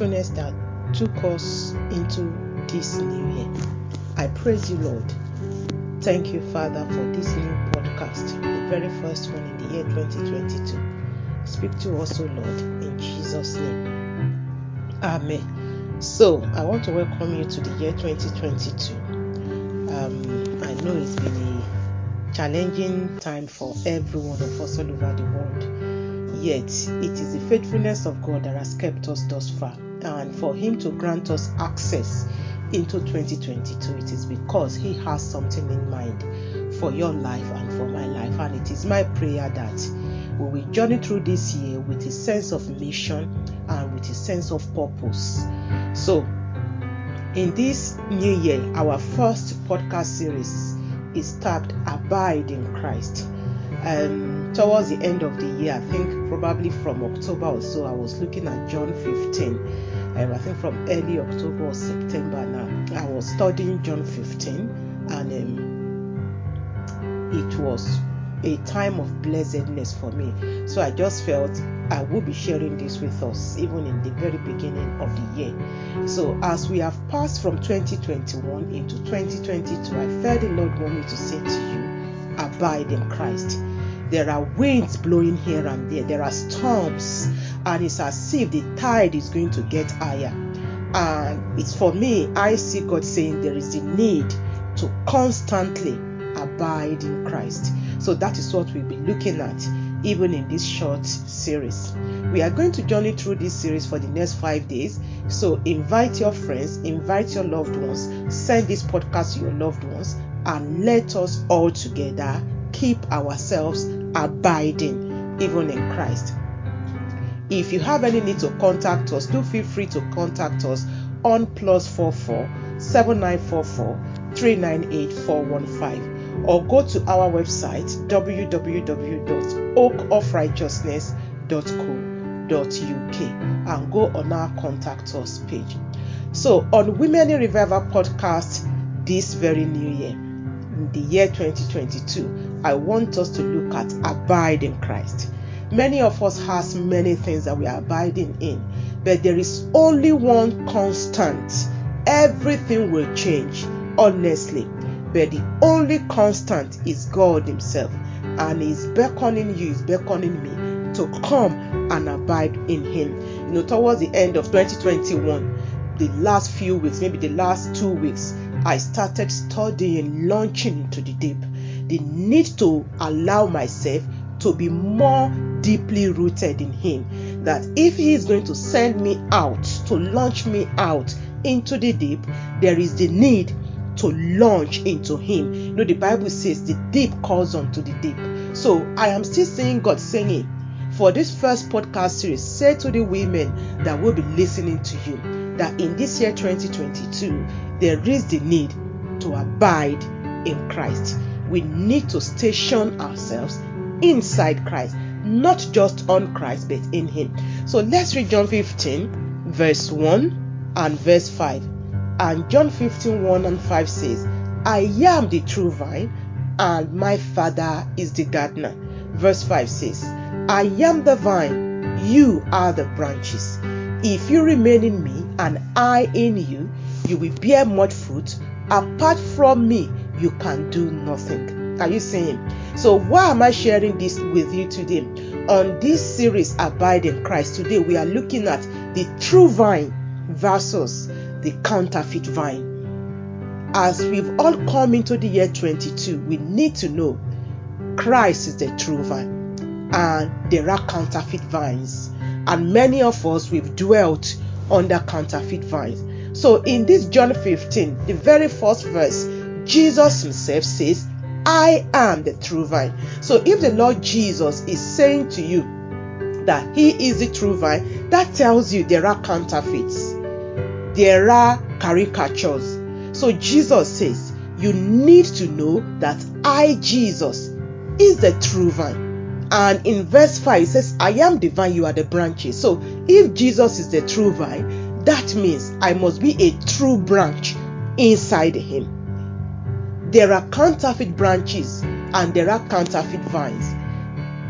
faithfulness that took us into this new year. I praise you, Lord. Thank you, Father, for this new podcast, the very first one in the year 2022. Speak to us, O Lord, in Jesus' name. Amen. So, I want to welcome you to the year 2022. Um, I know it's been a challenging time for every one of us all over the world. Yet, it is the faithfulness of God that has kept us thus far. And for Him to grant us access into 2022, it is because He has something in mind for your life and for my life. And it is my prayer that we will journey through this year with a sense of mission and with a sense of purpose. So, in this new year, our first podcast series is tagged Abide in Christ. Um, towards the end of the year, I think probably from October or so, I was looking at John 15. Um, I think from early October or September now, I was studying John 15, and um, it was a time of blessedness for me. So I just felt I will be sharing this with us even in the very beginning of the year. So as we have passed from 2021 into 2022, I felt the Lord want me to say to you, abide in Christ. There are winds blowing here and there, there are storms, and it's as if the tide is going to get higher. And it's for me, I see God saying there is a need to constantly abide in Christ. So that is what we'll be looking at even in this short series. We are going to journey through this series for the next five days. So invite your friends, invite your loved ones, send this podcast to your loved ones, and let us all together keep ourselves abiding even in Christ. If you have any need to contact us, do feel free to contact us on plus 44 7944 398 415 or go to our website www.oakofrighteousness.co.uk and go on our contact us page. So, on Women in Revival podcast this very new year, in the year 2022, I want us to look at abide in Christ. Many of us has many things that we are abiding in, but there is only one constant. Everything will change, honestly but the only constant is God Himself, and He's beckoning you, He's beckoning me to come and abide in Him. You know, towards the end of 2021, the last few weeks, maybe the last two weeks, I started studying launching into the deep. The need to allow myself to be more deeply rooted in Him. That if He is going to send me out, to launch me out into the deep, there is the need to launch into him. You know, the Bible says the deep calls unto the deep. So I am still seeing God saying it. for this first podcast series, say to the women that will be listening to you that in this year 2022, there is the need to abide in Christ. We need to station ourselves inside Christ, not just on Christ, but in Him. So let's read John 15, verse 1 and verse 5. And John 15 1 and 5 says, I am the true vine, and my Father is the gardener. Verse 5 says, I am the vine, you are the branches. If you remain in me and I in you, you will bear much fruit. Apart from me, you can do nothing. Are you saying? So, why am I sharing this with you today? On this series, Abide in Christ, today we are looking at the true vine versus the counterfeit vine. As we've all come into the year 22, we need to know Christ is the true vine, and there are counterfeit vines, and many of us we've dwelt under counterfeit vines. So, in this John 15, the very first verse, Jesus Himself says, I am the true vine. So, if the Lord Jesus is saying to you that He is the true vine, that tells you there are counterfeits there are caricatures. So Jesus says, You need to know that I, Jesus, is the true vine. And in verse 5, it says, I am the vine, you are the branches. So if Jesus is the true vine, that means I must be a true branch inside him. There are counterfeit branches and there are counterfeit vines.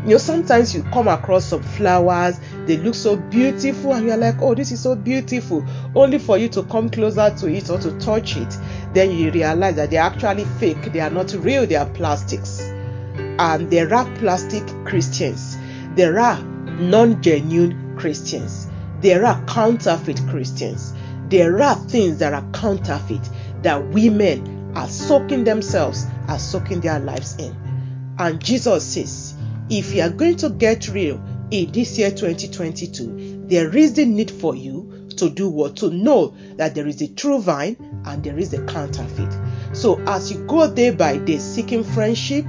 You know, sometimes you come across some flowers, they look so beautiful, and you're like, oh, this is so beautiful. Only for you to come closer to it or to touch it, then you realize that they're actually fake, they are not real, they are plastics. And there are plastic Christians, there are non genuine Christians, there are counterfeit Christians, there are things that are counterfeit that women are soaking themselves, are soaking their lives in. And Jesus says, if you are going to get real in this year 2022, there is the need for you to do what? To know that there is a true vine and there is a counterfeit. So as you go day by day seeking friendship,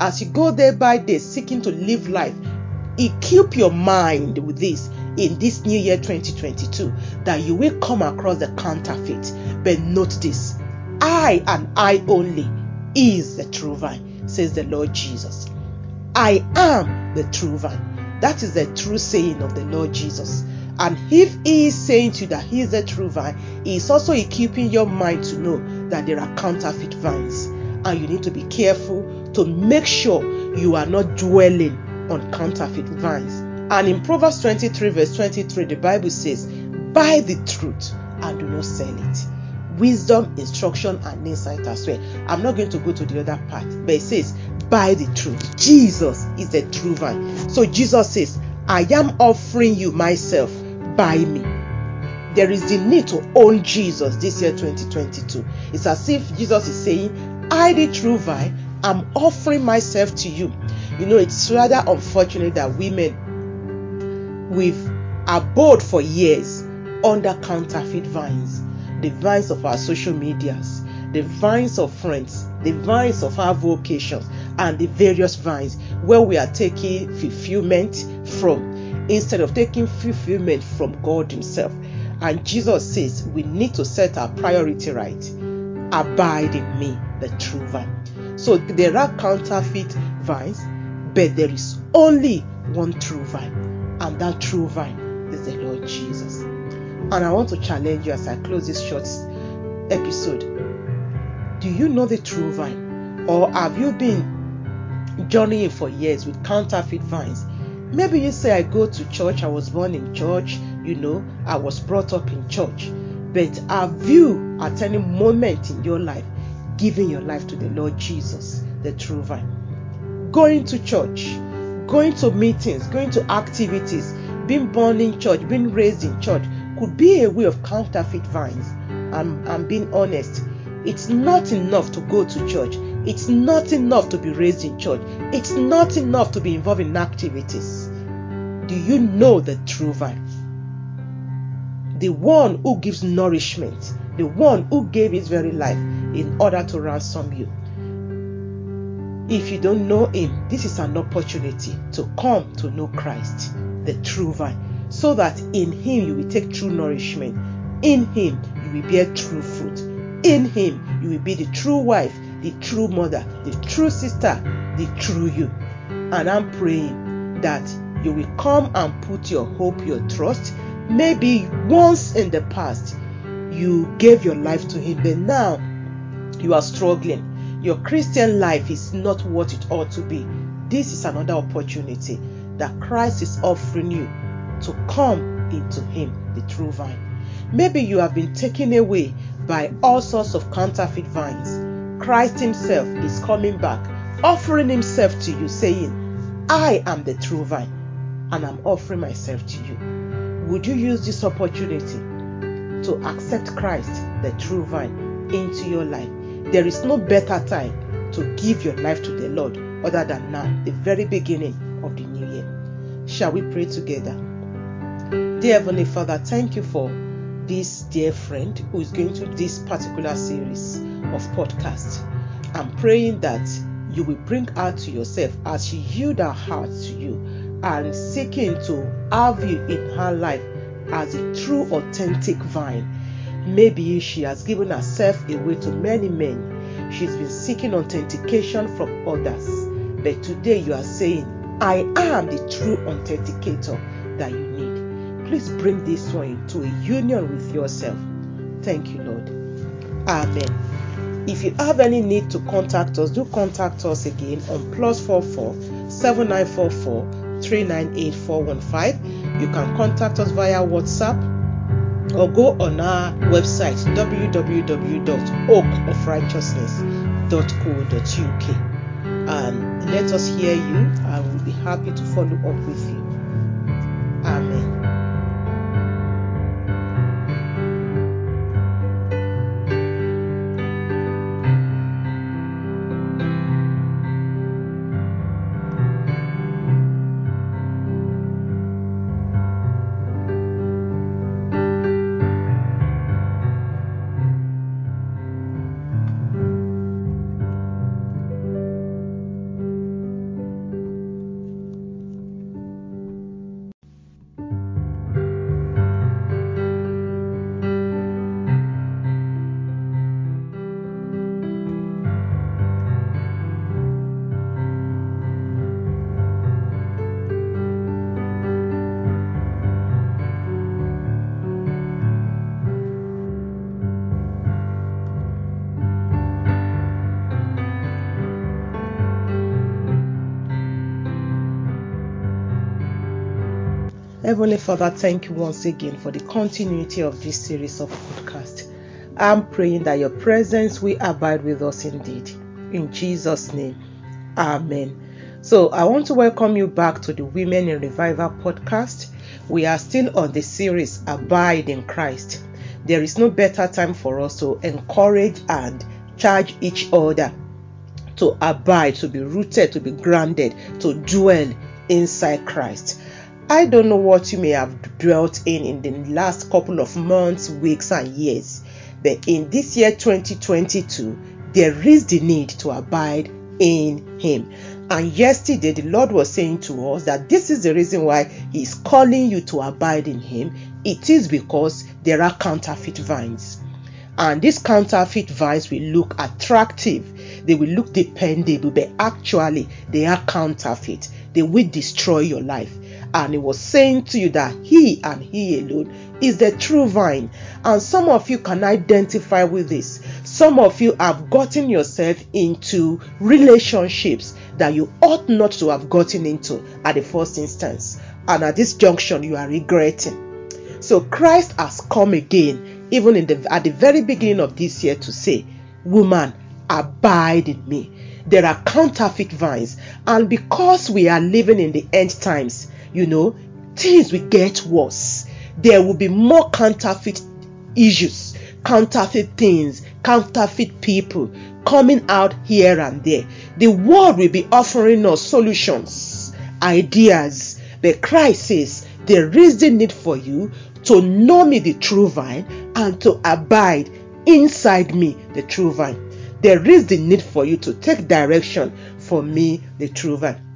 as you go day by day seeking to live life, equip your mind with this in this new year 2022 that you will come across the counterfeit. But note this I and I only is the true vine, says the Lord Jesus. I am the true vine. That is the true saying of the Lord Jesus. And if He is saying to you that He is the true vine, He is also equipping your mind to know that there are counterfeit vines. And you need to be careful to make sure you are not dwelling on counterfeit vines. And in Proverbs 23, verse 23, the Bible says, Buy the truth and do not sell it. Wisdom, instruction, and insight as well. I'm not going to go to the other part, but it says, Buy the truth. Jesus is the true vine. So Jesus says, I am offering you myself. Buy me. There is the need to own Jesus this year 2022. It's as if Jesus is saying, I, the true vine, am offering myself to you. You know, it's rather unfortunate that women we've abode for years under counterfeit vines, the vines of our social medias, the vines of friends, the vines of our vocations, and the various vines where we are taking fulfillment from instead of taking fulfillment from God Himself. And Jesus says we need to set our priority right. Abide in me, the true vine. So there are counterfeit vines, but there is only one true vine, and that true vine is the Lord Jesus. And I want to challenge you as I close this short episode. Do you know the true vine? Or have you been journeying for years with counterfeit vines? Maybe you say, I go to church, I was born in church, you know, I was brought up in church. But have you, at any moment in your life, given your life to the Lord Jesus, the true vine? Going to church, going to meetings, going to activities, being born in church, being raised in church could be a way of counterfeit vines. I'm, I'm being honest. It's not enough to go to church. It's not enough to be raised in church. It's not enough to be involved in activities. Do you know the true vine? The one who gives nourishment, the one who gave his very life in order to ransom you. If you don't know him, this is an opportunity to come to know Christ, the true vine, so that in him you will take true nourishment. In him you will bear true fruit. In him you will be the true wife, the true mother, the true sister, the true you. And I'm praying that you will come and put your hope, your trust. Maybe once in the past you gave your life to Him, but now you are struggling. Your Christian life is not what it ought to be. This is another opportunity that Christ is offering you to come into Him, the true vine. Maybe you have been taken away by all sorts of counterfeit vines. Christ Himself is coming back, offering Himself to you, saying, I am the true vine and I'm offering myself to you. Would you use this opportunity to accept Christ, the true vine, into your life? There is no better time to give your life to the Lord other than now, the very beginning of the new year. Shall we pray together? Dear Heavenly Father, thank you for this dear friend who is going through this particular series of podcasts. I'm praying that you will bring her to yourself as she yield her heart to you and seeking to have you in her life as a true, authentic vine. Maybe she has given herself away to many men. She's been seeking authentication from others. But today you are saying, I am the true authenticator that you need. Please bring this one to a union with yourself. Thank you, Lord. Amen. If you have any need to contact us, do contact us again on plus 44 7944 398 415. You can contact us via WhatsApp or go on our website www.oakofrighteousness.co.uk and let us hear you and we'll be happy to follow up with you. Amen. Heavenly Father, thank you once again for the continuity of this series of podcasts. I'm praying that your presence will abide with us indeed. In Jesus' name, Amen. So, I want to welcome you back to the Women in Revival podcast. We are still on the series Abide in Christ. There is no better time for us to encourage and charge each other to abide, to be rooted, to be grounded, to dwell inside Christ. I don't know what you may have dwelt in in the last couple of months, weeks, and years, but in this year 2022, there is the need to abide in Him. And yesterday, the Lord was saying to us that this is the reason why He's calling you to abide in Him. It is because there are counterfeit vines. And these counterfeit vines will look attractive, they will look dependable, but actually, they are counterfeit. They will destroy your life and he was saying to you that he and he alone is the true vine. And some of you can identify with this. Some of you have gotten yourself into relationships that you ought not to have gotten into at the first instance. And at this junction, you are regretting. So Christ has come again, even in the at the very beginning of this year, to say, Woman, abide in me. There are counterfeit vines, and because we are living in the end times, you know, things will get worse. There will be more counterfeit issues, counterfeit things, counterfeit people coming out here and there. The world will be offering us solutions, ideas, but Christ says there is the need for you to know me, the true vine, and to abide inside me, the true vine. There is the need for you to take direction for me, the true vine.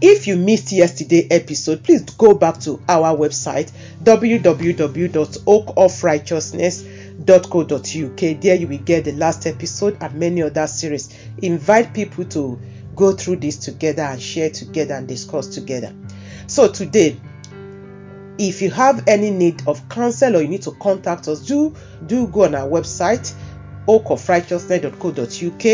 If you missed yesterday episode, please go back to our website www.oakofrighteousness.co.uk. There you will get the last episode and many other series. Invite people to go through this together and share together and discuss together. So today, if you have any need of counsel or you need to contact us, do do go on our website oakofrighteousness.co.uk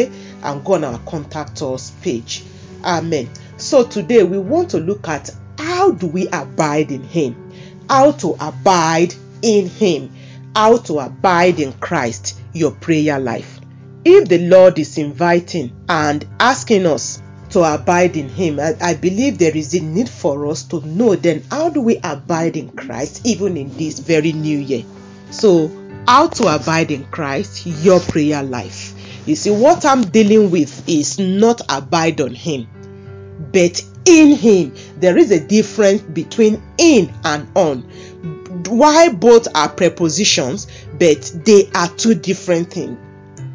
and go on our contact us page. Amen. So today we want to look at how do we abide in him? How to abide in him? How to abide in Christ, your prayer life. If the Lord is inviting and asking us to abide in him, I, I believe there is a need for us to know then how do we abide in Christ even in this very new year. So, how to abide in Christ, your prayer life. You see, what I'm dealing with is not abide on Him but in him there is a difference between in and on. Why both are prepositions but they are two different thing,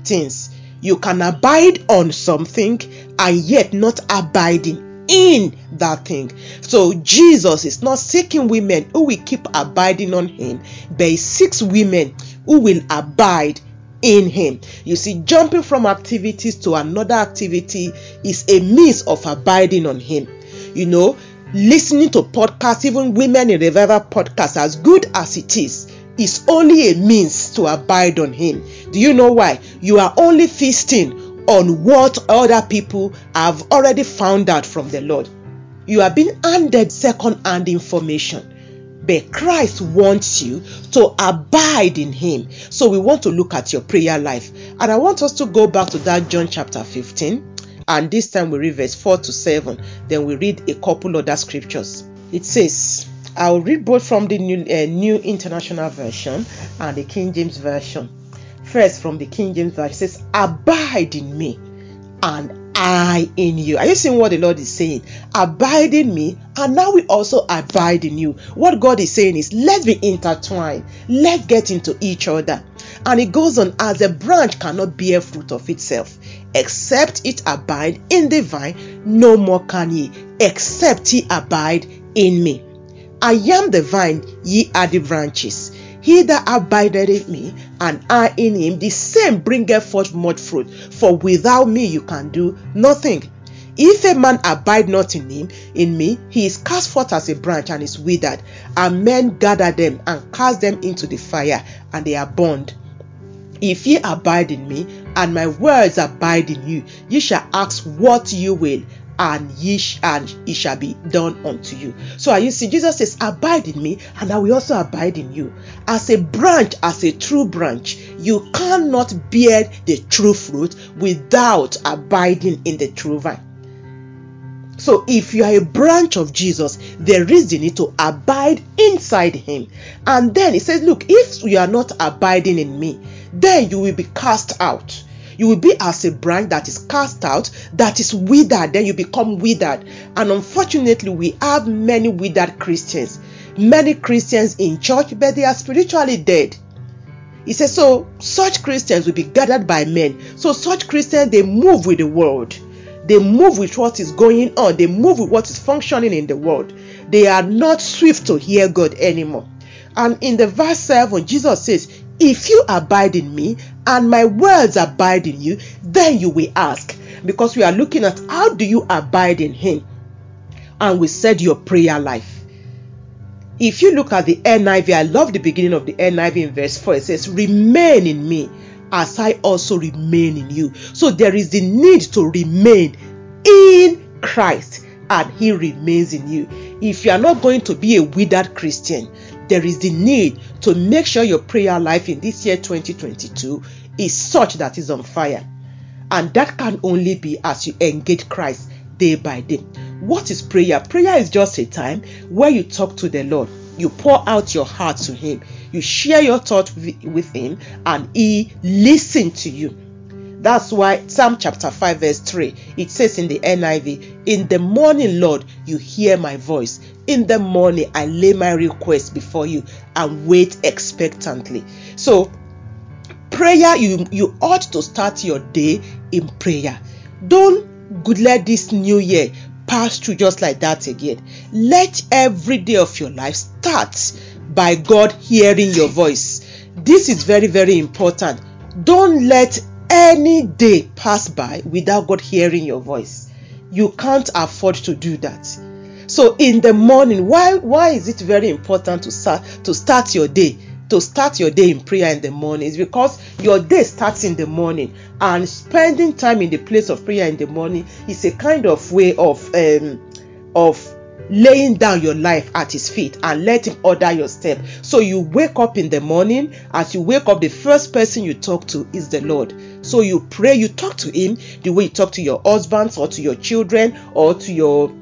things. You can abide on something and yet not abiding in that thing. So jesus is not seeking women who will keep abiding on him but he seeks women who will abide in him. You see, jumping from activities to another activity is a means of abiding on him. You know, listening to podcasts, even women in revival podcasts, as good as it is, is only a means to abide on him. Do you know why? You are only feasting on what other people have already found out from the Lord. You are being handed second hand information. But Christ wants you to abide in Him. So we want to look at your prayer life. And I want us to go back to that John chapter 15. And this time we read verse 4 to 7. Then we read a couple other scriptures. It says, I'll read both from the New, uh, New International Version and the King James Version. First, from the King James Version, it says, Abide in me, and I in you. Are you seeing what the Lord is saying? Abide in me, and now we also abide in you. What God is saying is, let's be intertwined, let's get into each other. And it goes on, as a branch cannot bear fruit of itself, except it abide in the vine, no more can ye, except ye abide in me. I am the vine, ye are the branches. He that abideth in me, and I in him, the same bringeth forth much fruit. For without me you can do nothing. If a man abide not in him, in me, he is cast forth as a branch and is withered, and men gather them and cast them into the fire, and they are burned. If ye abide in me, and my words abide in you, ye shall ask what you will, and ye sh- and it shall be done unto you. So you see, Jesus says, Abide in me, and I will also abide in you. As a branch, as a true branch, you cannot bear the true fruit without abiding in the true vine. So, if you are a branch of Jesus, there is the need to abide inside Him. And then He says, Look, if you are not abiding in me, then you will be cast out you will be as a branch that is cast out, that is withered, then you become withered. And unfortunately, we have many withered Christians, many Christians in church, but they are spiritually dead. He says, So such Christians will be gathered by men. So such Christians they move with the world. They move with what is going on. They move with what is functioning in the world. They are not swift to hear God anymore. And in the verse 7, Jesus says, If you abide in me and my words abide in you, then you will ask. Because we are looking at how do you abide in him? And we said your prayer life. If you look at the NIV, I love the beginning of the NIV in verse 4. It says, Remain in me as I also remain in you. So there is the need to remain in Christ and he remains in you. If you are not going to be a withered Christian, there is the need to make sure your prayer life in this year 2022 is such that is on fire. And that can only be as you engage Christ day by day. What is prayer? Prayer is just a time where you talk to the Lord. You pour out your heart to Him. You share your thoughts with Him, and He listens to you. That's why Psalm chapter 5, verse 3 it says in the NIV, In the morning, Lord, you hear my voice. In the morning, I lay my request before you and wait expectantly. So, prayer, you, you ought to start your day in prayer. Don't let this new year pass through just like that again. Let every day of your life start by God hearing your voice. This is very, very important. Don't let any day pass by without God hearing your voice. You can't afford to do that. So in the morning, why why is it very important to start to start your day? To start your day in prayer in the morning is because your day starts in the morning, and spending time in the place of prayer in the morning is a kind of way of um, of laying down your life at his feet and let him order your step. So you wake up in the morning, as you wake up, the first person you talk to is the Lord. So you pray, you talk to him the way you talk to your husbands or to your children or to your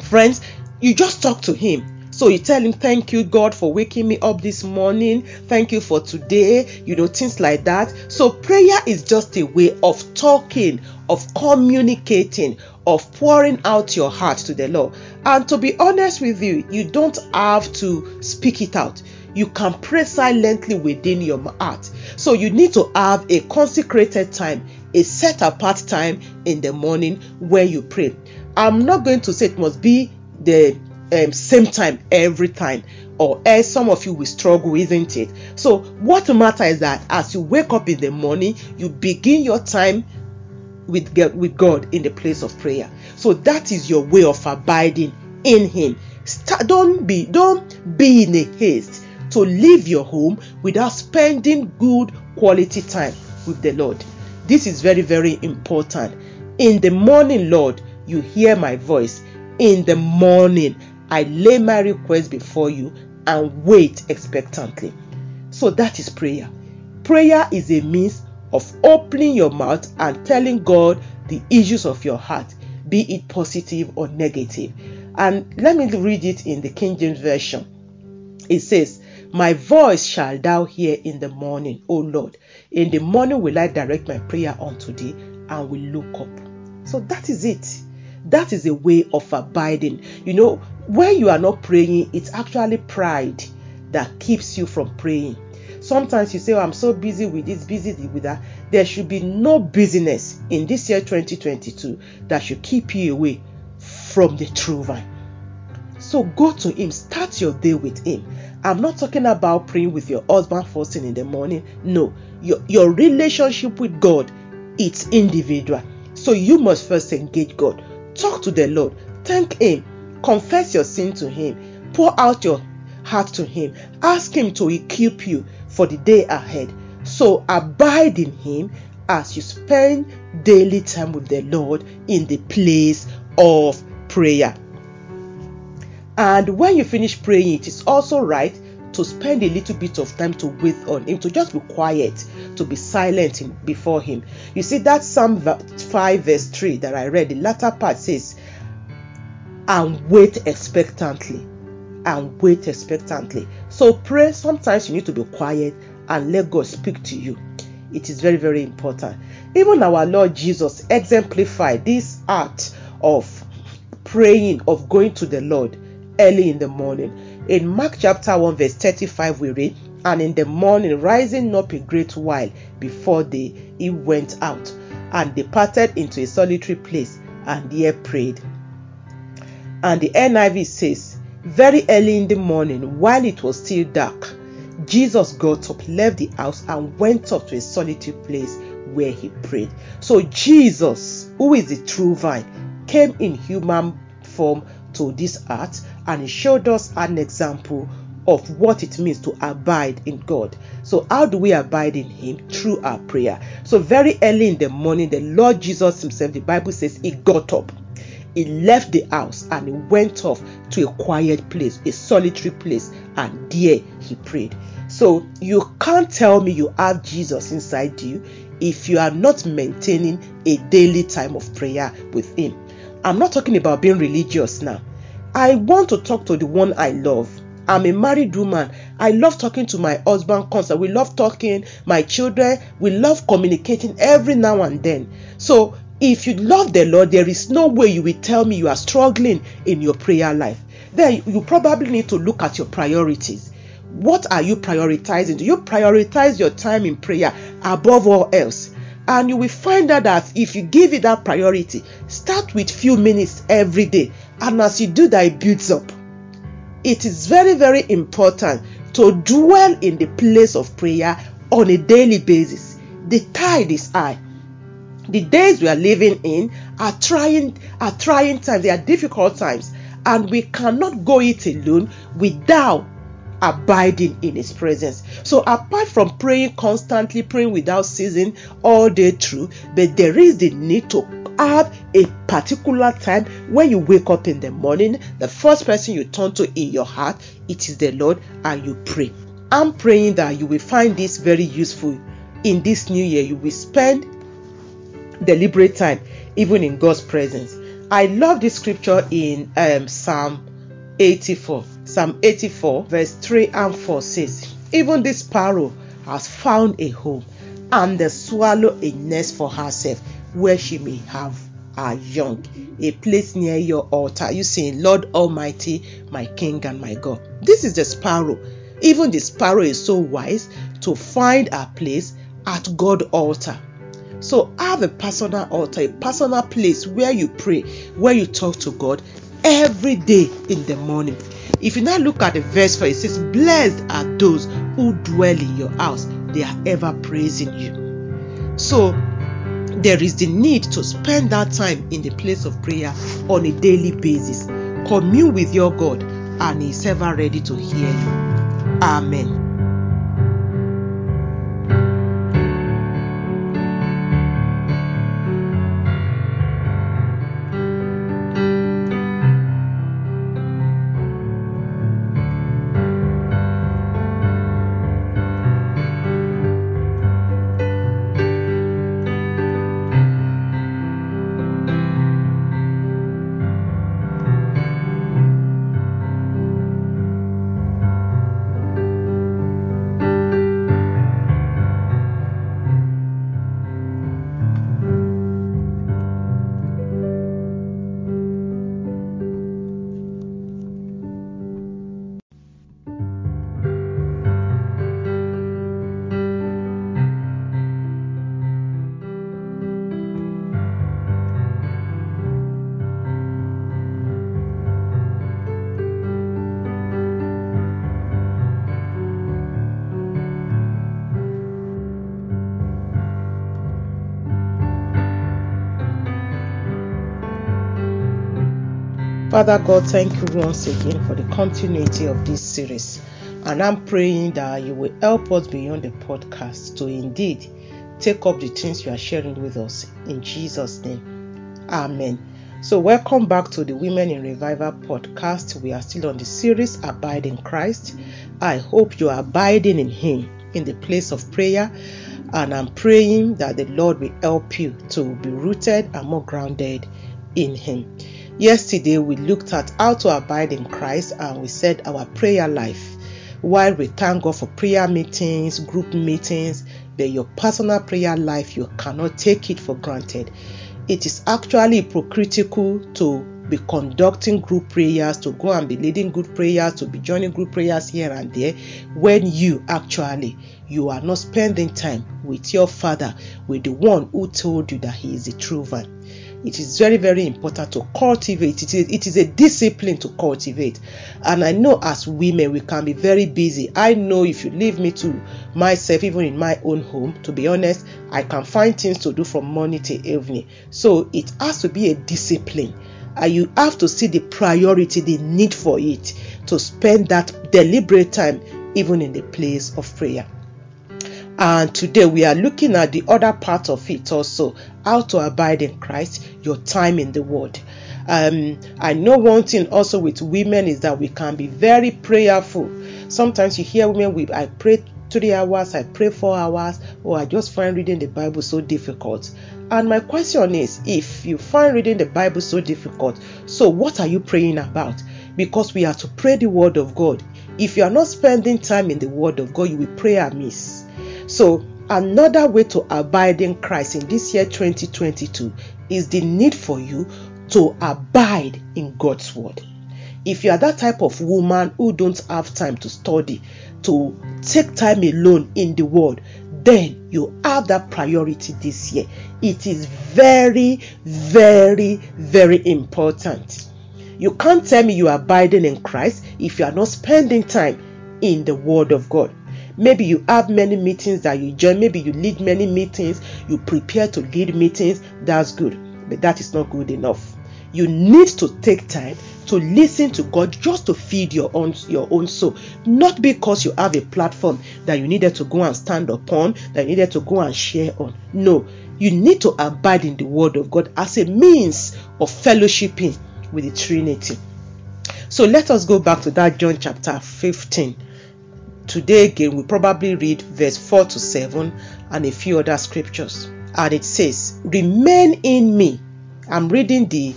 friends. You just talk to him. So you tell him, Thank you, God, for waking me up this morning. Thank you for today. You know, things like that. So prayer is just a way of talking, of communicating, of pouring out your heart to the Lord. And to be honest with you, you don't have to speak it out. You can pray silently within your heart. So you need to have a consecrated time, a set apart time in the morning where you pray. I'm not going to say it must be the um, same time every time or else some of you will struggle isn't it so what matters is that as you wake up in the morning you begin your time with God, with God in the place of prayer so that is your way of abiding in him Start, don't be don't be in a haste to leave your home without spending good quality time with the Lord This is very, very important. In the morning, Lord, you hear my voice. In the morning, I lay my request before you and wait expectantly. So that is prayer. Prayer is a means of opening your mouth and telling God the issues of your heart, be it positive or negative. And let me read it in the King James Version. It says, My voice shall thou hear in the morning, O Lord. In the morning will I direct my prayer unto thee and will look up. So that is it. That is a way of abiding. You know, when you are not praying, it's actually pride that keeps you from praying. Sometimes you say, oh, I'm so busy with this, busy with that. There should be no busyness in this year 2022 that should keep you away from the true vine. So go to Him, start your day with Him. I'm not talking about praying with your husband first thing in the morning. No, your, your relationship with God, it's individual. So you must first engage God. Talk to the Lord. Thank Him. Confess your sin to Him. Pour out your heart to Him. Ask Him to equip you for the day ahead. So abide in Him as you spend daily time with the Lord in the place of prayer. And when you finish praying, it is also right to spend a little bit of time to wait on Him, to just be quiet, to be silent before Him. You see, that Psalm 5, verse 3 that I read, the latter part says, and wait expectantly. And wait expectantly. So, pray. Sometimes you need to be quiet and let God speak to you. It is very, very important. Even our Lord Jesus exemplified this art of praying, of going to the Lord early in the morning. In Mark chapter 1, verse 35, we read, And in the morning, rising up a great while before day, he went out and departed into a solitary place and there prayed. And the NIV says, Very early in the morning, while it was still dark, Jesus got up, left the house, and went up to a solitary place where he prayed. So, Jesus, who is the true vine, came in human form to this earth and he showed us an example of what it means to abide in God. So, how do we abide in Him? Through our prayer. So, very early in the morning, the Lord Jesus Himself, the Bible says, He got up, He left the house, and He went off to a quiet place, a solitary place, and there He prayed. So, you can't tell me you have Jesus inside you if you are not maintaining a daily time of prayer with Him. I'm not talking about being religious now. I want to talk to the one I love. I'm a married woman. I love talking to my husband constantly. We love talking, my children, we love communicating every now and then. So, if you love the Lord, there is no way you will tell me you are struggling in your prayer life. Then you probably need to look at your priorities. What are you prioritizing? Do you prioritize your time in prayer above all else? And you will find out that if you give it that priority, start with few minutes every day and as you do that, it builds up. It is very, very important to dwell in the place of prayer on a daily basis. The tide is high. The days we are living in are trying, are trying times. They are difficult times, and we cannot go it alone without abiding in His presence. So, apart from praying constantly, praying without ceasing all day through, but there is the need to have a particular time when you wake up in the morning, the first person you turn to in your heart, it is the Lord, and you pray. I'm praying that you will find this very useful in this new year. You will spend deliberate time even in God's presence. I love this scripture in um, Psalm 84. Psalm 84, verse 3 and 4 says, Even this sparrow has found a home, and the swallow a nest for herself where she may have her young, a place near your altar. You saying, Lord Almighty, my King and my God. This is the sparrow. Even the sparrow is so wise to find a place at God altar. So have a personal altar, a personal place where you pray, where you talk to God every day in the morning. If you now look at the verse 4 it says, Blessed are those who dwell in your house, they are ever praising you. So there is the need to spend that time in the place of prayer on a daily basis. Commune with your God, and He's ever ready to hear you. Amen. Father God, thank you once again for the continuity of this series. And I'm praying that you will help us beyond the podcast to indeed take up the things you are sharing with us. In Jesus' name. Amen. So, welcome back to the Women in Revival podcast. We are still on the series Abide in Christ. I hope you are abiding in Him in the place of prayer. And I'm praying that the Lord will help you to be rooted and more grounded in Him. Yesterday, we looked at how to abide in Christ and we said our prayer life. While we thank God for prayer meetings, group meetings, but your personal prayer life, you cannot take it for granted. It is actually hypocritical to be conducting group prayers, to go and be leading group prayers, to be joining group prayers here and there, when you actually you are not spending time with your father, with the one who told you that he is the true vine it is very very important to cultivate. It is, it is a discipline to cultivate. And i know as women we can be very busy. I know if you leave me to myself even in my own home to be honest i can find things to do from morning till evening. So it has to be a discipline. And you have to see the priority the need for it to spend that deliberate time even in the place of prayer and today we are looking at the other part of it also how to abide in Christ, your time in the Word. Um, I know one thing also with women is that we can be very prayerful. Sometimes you hear women, we, I pray three hours, I pray four hours, or I just find reading the Bible so difficult. And my question is if you find reading the Bible so difficult, so what are you praying about? Because we are to pray the Word of God. If you are not spending time in the Word of God, you will pray amiss. So, another way to abide in Christ in this year 2022 is the need for you to abide in God's Word. If you are that type of woman who don't have time to study, to take time alone in the Word, then you have that priority this year. It is very, very, very important. You can't tell me you are abiding in Christ if you are not spending time in the Word of God. Maybe you have many meetings that you join, maybe you lead many meetings, you prepare to lead meetings, that's good, but that is not good enough. You need to take time to listen to God just to feed your own your own soul, not because you have a platform that you needed to go and stand upon, that you needed to go and share on. No, you need to abide in the word of God as a means of fellowshipping with the Trinity. So let us go back to that John chapter 15 Today again, we probably read verse 4 to 7 and a few other scriptures. And it says, Remain in me. I'm reading the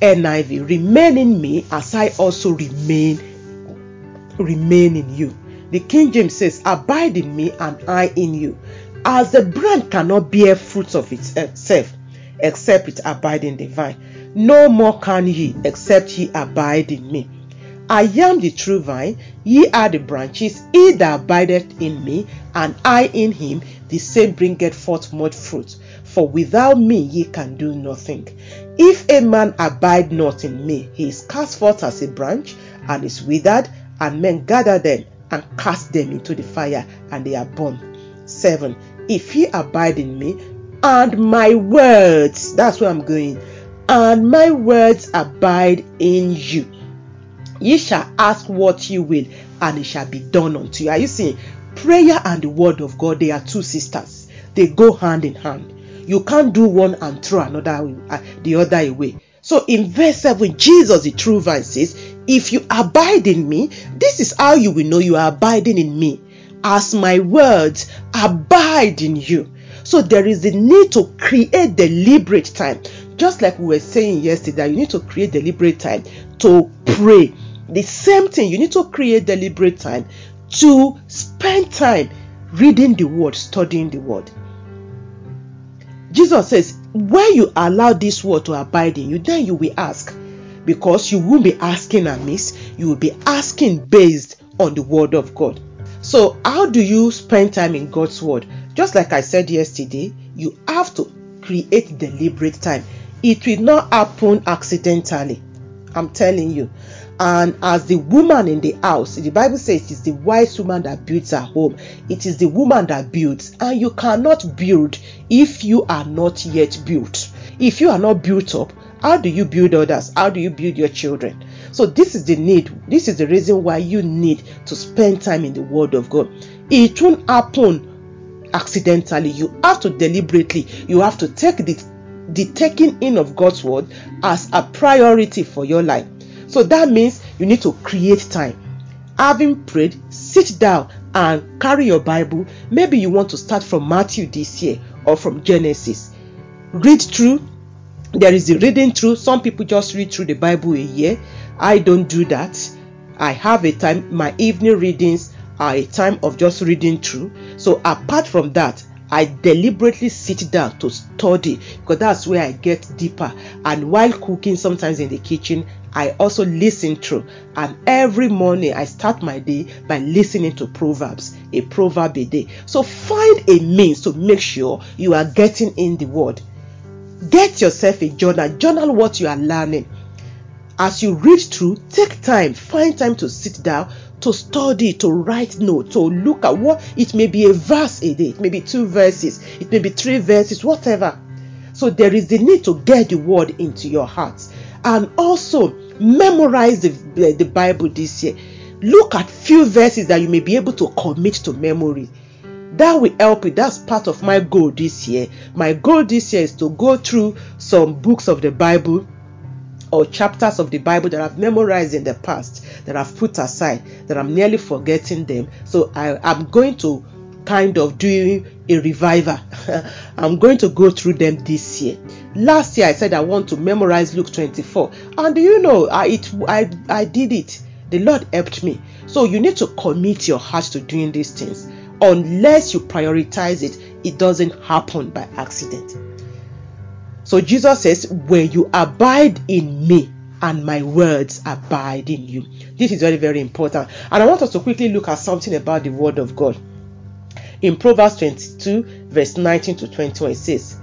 NIV. Remain in me as I also remain remain in you. The King James says, Abide in me and I in you. As the branch cannot bear fruits of itself except it abide in the vine, no more can ye except ye abide in me. I am the true vine, ye are the branches. He that abideth in me, and I in him, the same bringeth forth much fruit. For without me ye can do nothing. If a man abide not in me, he is cast forth as a branch, and is withered, and men gather them and cast them into the fire, and they are burned. 7. If ye abide in me, and my words, that's where I'm going, and my words abide in you Ye shall ask what you will, and it shall be done unto you. Are you seeing? Prayer and the word of God, they are two sisters. They go hand in hand. You can't do one and throw another uh, the other away. So in verse 7, Jesus, the true vine, says, If you abide in me, this is how you will know you are abiding in me. As my words abide in you. So there is a need to create deliberate time. Just like we were saying yesterday, you need to create deliberate time to pray the same thing, you need to create deliberate time to spend time reading the word, studying the word. Jesus says, when you allow this word to abide in you, then you will ask. Because you won't be asking amiss, you will be asking based on the word of God. So, how do you spend time in God's word? Just like I said yesterday, you have to create deliberate time. It will not happen accidentally. I'm telling you. And as the woman in the house, the Bible says it is the wise woman that builds her home. It is the woman that builds. And you cannot build if you are not yet built. If you are not built up, How do you build others? How do you build your children? So, this is the need. This is the reason why you need to spend time in the Word of God. It won't happen accidentally. You have to deliberately, you have to take the, the taking in of God's Word as a priority for your life. So, that means you need to create time. Having prayed, sit down and carry your Bible. Maybe you want to start from Matthew this year or from Genesis. Read through. There is the reading through. Some people just read through the Bible a year. I don't do that. I have a time, my evening readings are a time of just reading through. So, apart from that, I deliberately sit down to study because that's where I get deeper. And while cooking, sometimes in the kitchen, I also listen through. And every morning, I start my day by listening to Proverbs, a proverb a day. So find a means to make sure you are getting in the word. Get yourself a journal, journal what you are learning. As you read through, take time, find time to sit down, to study, to write notes, to look at what it may be a verse a day, it may be two verses, it may be three verses, whatever. So there is the need to get the word into your heart and also memorize the, the Bible this year. Look at few verses that you may be able to commit to memory. That will help you. That's part of my goal this year. My goal this year is to go through some books of the Bible or chapters of the Bible that I've memorized in the past, that I've put aside, that I'm nearly forgetting them. So I, am going to kind of doing a reviver. I'm going to go through them this year. Last year I said I want to memorize Luke 24, and you know I it I I did it. The Lord helped me. So you need to commit your heart to doing these things. Unless you prioritize it, it doesn't happen by accident. So Jesus says, When you abide in me and my words abide in you. This is very, very important. And I want us to quickly look at something about the word of God. In Proverbs 22, verse 19 to 21, it says,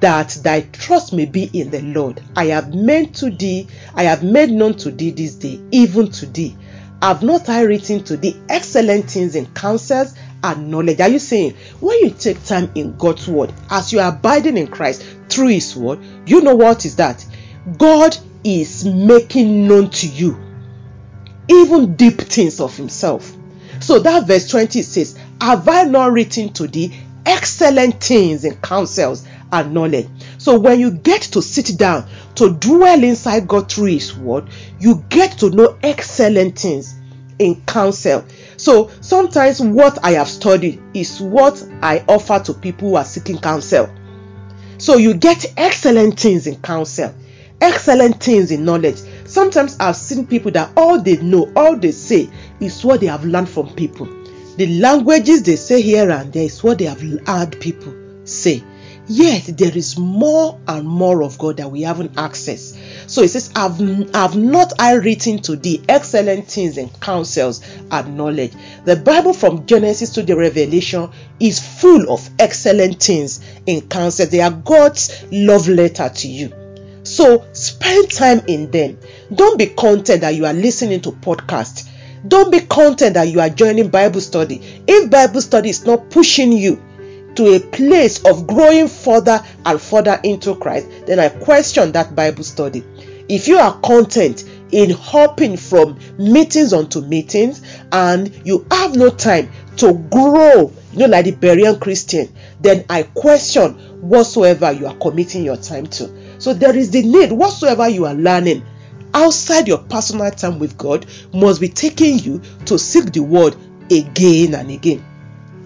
That thy trust may be in the Lord. I have meant to thee, I have made known to thee this day, even to thee. Have not I written to thee excellent things in counsels and knowledge? Are you saying when you take time in God's word, as you are abiding in Christ, through His word, you know what is that? God is making known to you even deep things of Himself. So that verse 20 says, Have I not written to thee excellent things in counsels and knowledge? So when you get to sit down to dwell inside God through His word, you get to know excellent things in counsel. So sometimes what I have studied is what I offer to people who are seeking counsel. So you get excellent things in counsel, excellent things in knowledge. Sometimes I've seen people that all they know, all they say is what they have learned from people. The languages they say here and there is what they have heard people say. Yet there is more and more of God that we haven't access. So it says, I've, I've not I written to thee excellent things and counsels and knowledge. The Bible from Genesis to the Revelation is full of excellent things and counsels. They are God's love letter to you. So spend time in them. Don't be content that you are listening to podcast. Don't be content that you are joining Bible study. If Bible study is not pushing you to a place of growing further and further into Christ, then I question that Bible study. If you are content in hopping from meetings onto meetings and you have no time to grow, you know, like the Berean Christian, then I question whatsoever you are committing your time to. So there is the need, whatsoever you are learning outside your personal time with God, must be taking you to seek the word again and again.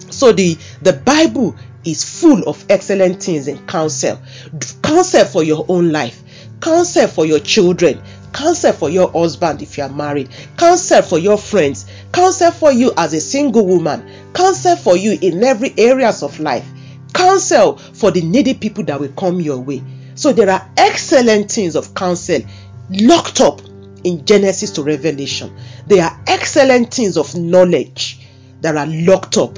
So the, the Bible is full of excellent things in counsel. Counsel for your own life, counsel for your children, counsel for your husband if you are married, counsel for your friends, counsel for you as a single woman, counsel for you in every areas of life, counsel for the needy people that will come your way. So there are excellent things of counsel locked up in Genesis to Revelation. There are excellent things of knowledge that are locked up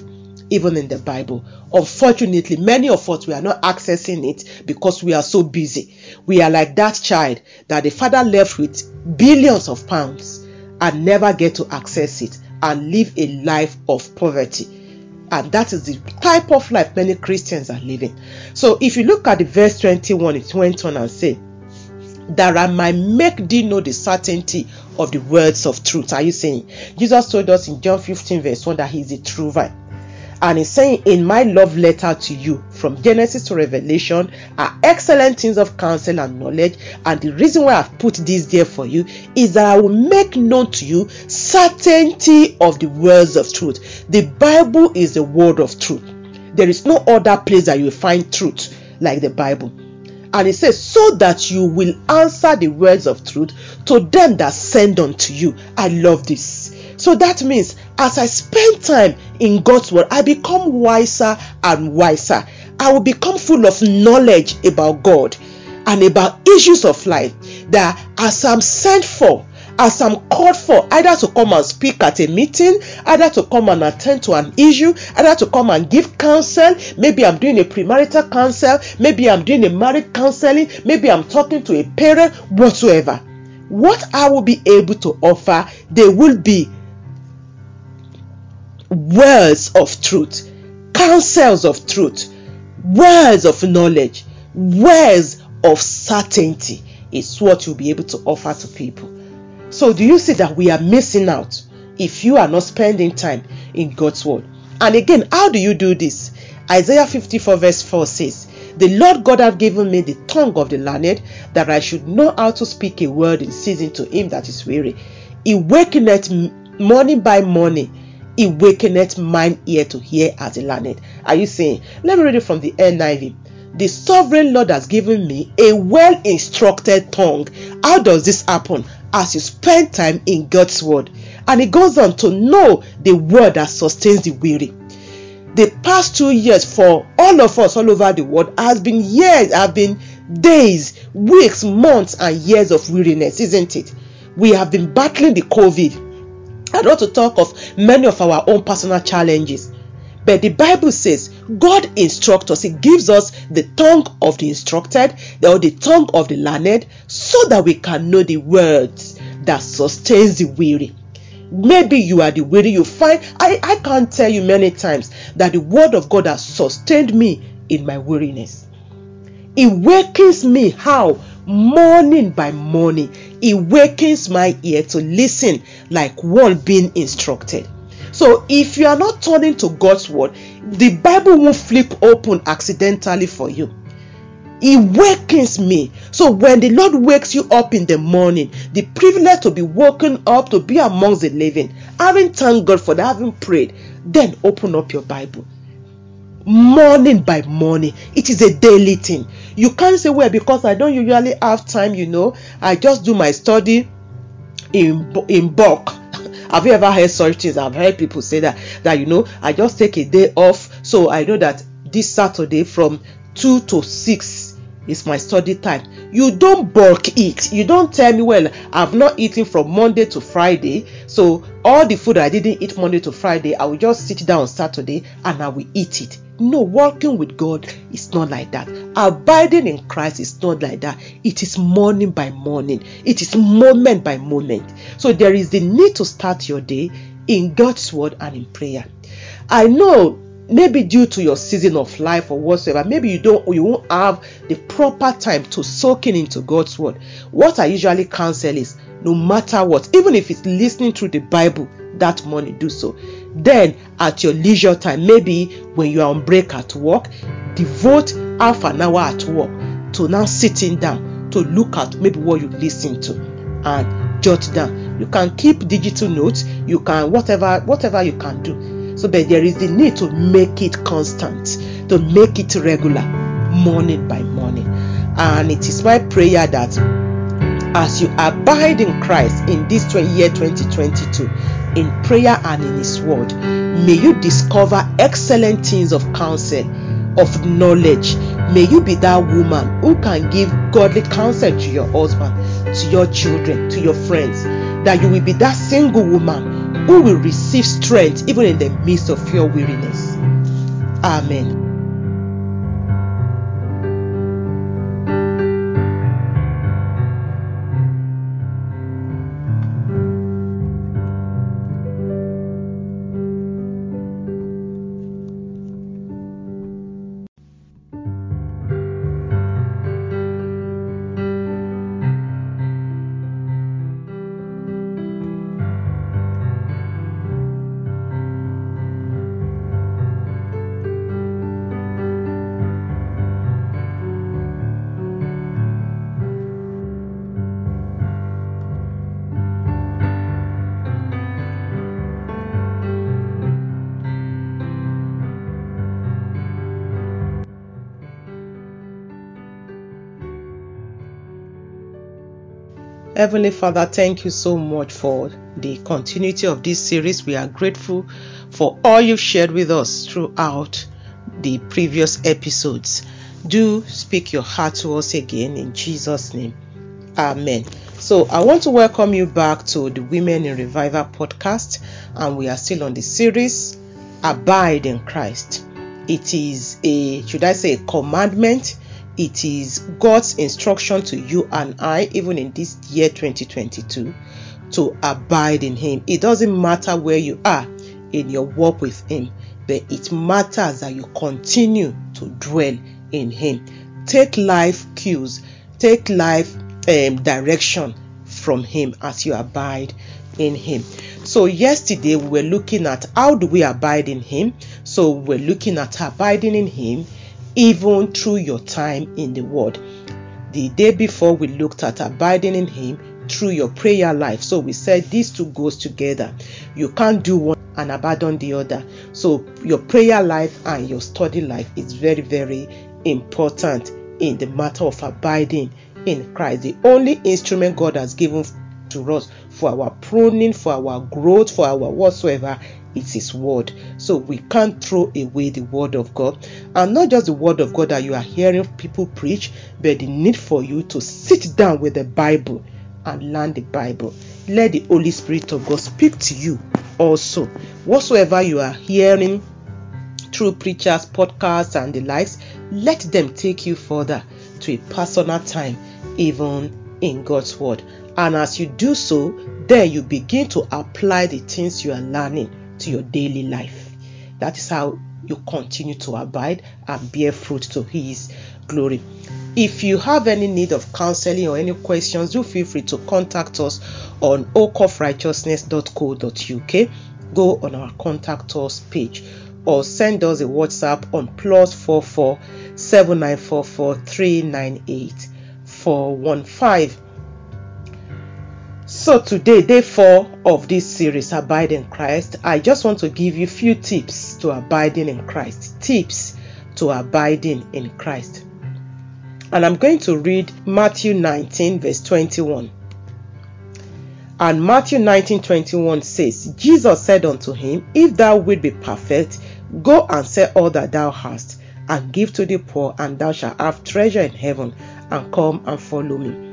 even in the Bible. Unfortunately, many of us we are not accessing it because we are so busy. We are like that child that the father left with billions of pounds and never get to access it and live a life of poverty. And that is the type of life many Christians are living. So if you look at the verse 21, it went on and say, that I might make thee know the certainty of the words of truth. Are you saying? Jesus told us in John 15, verse 1 that He is the true vine. And he's saying, In my love letter to you, from Genesis to Revelation, are excellent things of counsel and knowledge. And the reason why I've put this there for you is that I will make known to you certainty of the words of truth. The Bible is the word of truth. There is no other place that you will find truth like the Bible. And it says, so that you will answer the words of truth to them that send unto you. I love this. So that means as I spend time in God's word, I become wiser and wiser. I will become full of knowledge about God and about issues of life. That as I'm sent for, as I'm called for, either to come and speak at a meeting, either to come and attend to an issue, either to come and give counsel. Maybe I'm doing a premarital counsel, maybe I'm doing a marriage counseling, maybe I'm talking to a parent, whatsoever. What I will be able to offer, they will be words of truth, counsels of truth, words of knowledge, words of certainty is what you'll be able to offer to people. So, do you see that we are missing out if you are not spending time in God's word? And again, how do you do this? Isaiah 54, verse 4 says, The Lord God hath given me the tongue of the learned, that I should know how to speak a word in season to him that is weary. He wakeneth morning by morning he wakeneth mine ear to hear as a learned. Are you saying? Let me read it from the NIV. The sovereign Lord has given me a well instructed tongue. How does this happen? As you spend time in God's word. And it goes on to know the word that sustains the weary. The past two years for all of us all over the world has been years, have been days, weeks, months, and years of weariness, isn't it? We have been battling the COVID I want to talk of many of our own personal challenges. But the Bible says God instructs us, He gives us the tongue of the instructed or the tongue of the learned so that we can know the words that sustains the weary. Maybe you are the weary, you find I, I can't tell you many times that the word of God has sustained me in my weariness. It wakens me how? Morning by morning it wakens my ear to listen like one being instructed. So if you are not turning to God's word, the Bible won't flip open accidentally for you. It wakens me. So when the Lord wakes you up in the morning, the privilege to be woken up to be amongst the living, having thanked God for that, having prayed, then open up your Bible. Morning by morning, it is a daily thing. You can't say, well, because I don't usually have time, you know, I just do my study in in bulk. Have you ever heard such things? I've heard people say that that you know, I just take a day off, so I know that this Saturday from two to six is my study time. You don't bulk eat. You don't tell me, well, I've not eaten from Monday to Friday, so all the food I didn't eat Monday to Friday, I will just sit down Saturday and I will eat it. No, walking with God is not like that. Abiding in Christ is not like that. It is morning by morning, it is moment by moment. So there is the need to start your day in God's word and in prayer. I know maybe due to your season of life or whatsoever maybe you don't you won't have the proper time to soak in into god's word. What i usually counsel is no matter what even if it's listening through the bible that morning do so. Then at your leisure time maybe when you are on break at work devote half an hour at work to now sitting down to look at maybe what you listen to and jot down. You can keep digital notes. You can whatever whatever you can do so but there is the need to make it constant to make it regular morning by morning and it is my prayer that as you abide in christ in this year 2022 in prayer and in His Word. May you discover excellent things of counsel, of knowledge. May you be that woman who can give godly counsel to your husband, to your children, to your friends. That you will be that single woman who will receive strength even in the midst of your weariness. Amen. Heavenly Father, thank you so much for the continuity of this series. We are grateful for all you've shared with us throughout the previous episodes. Do speak your heart to us again in Jesus' name. Amen. So, I want to welcome you back to the Women in Revival podcast, and we are still on the series Abide in Christ. It is a, should I say, a commandment it is God's instruction to you and I, even in this year 2022, to abide in Him. It doesn't matter where you are in your walk with Him, but it matters that you continue to dwell in Him. Take life cues, take life um, direction from Him as you abide in Him. So, yesterday we were looking at how do we abide in Him. So, we're looking at abiding in Him even through your time in the Word. The day before, we looked at abiding in Him through your prayer life. So we said these two goes together. You can't do one and abandon the other. So your prayer life and your study life is very, very important in the matter of abiding in Christ. The only instrument God has given to us for our pruning, for our growth, for our whatsoever it's His word. So we can't throw away the word of God. And not just the word of God that you are hearing people preach, but the need for you to sit down with the Bible and learn the Bible. Let the Holy Spirit of God speak to you also. Whatsoever you are hearing through preachers, podcasts, and the likes, let them take you further to a personal time, even in God's word. And as you do so, then you begin to apply the things you are learning to your daily life. That is how you continue to abide and bear fruit to His glory. If you have any need of counseling or any questions, do feel free to contact us on oakofrighteousness.co.uk. Go on our contact us page or send us a WhatsApp on plus 44 7944 398 415. So today, day four of this series, Abide in Christ, I just want to give you few tips to abiding in Christ. Tips to abiding in Christ. And I'm going to read Matthew 19, verse 21. And Matthew 19, 21 says, Jesus said unto him, If thou wilt be perfect, go and sell all that thou hast, and give to the poor, and thou shalt have treasure in heaven, and come and follow me.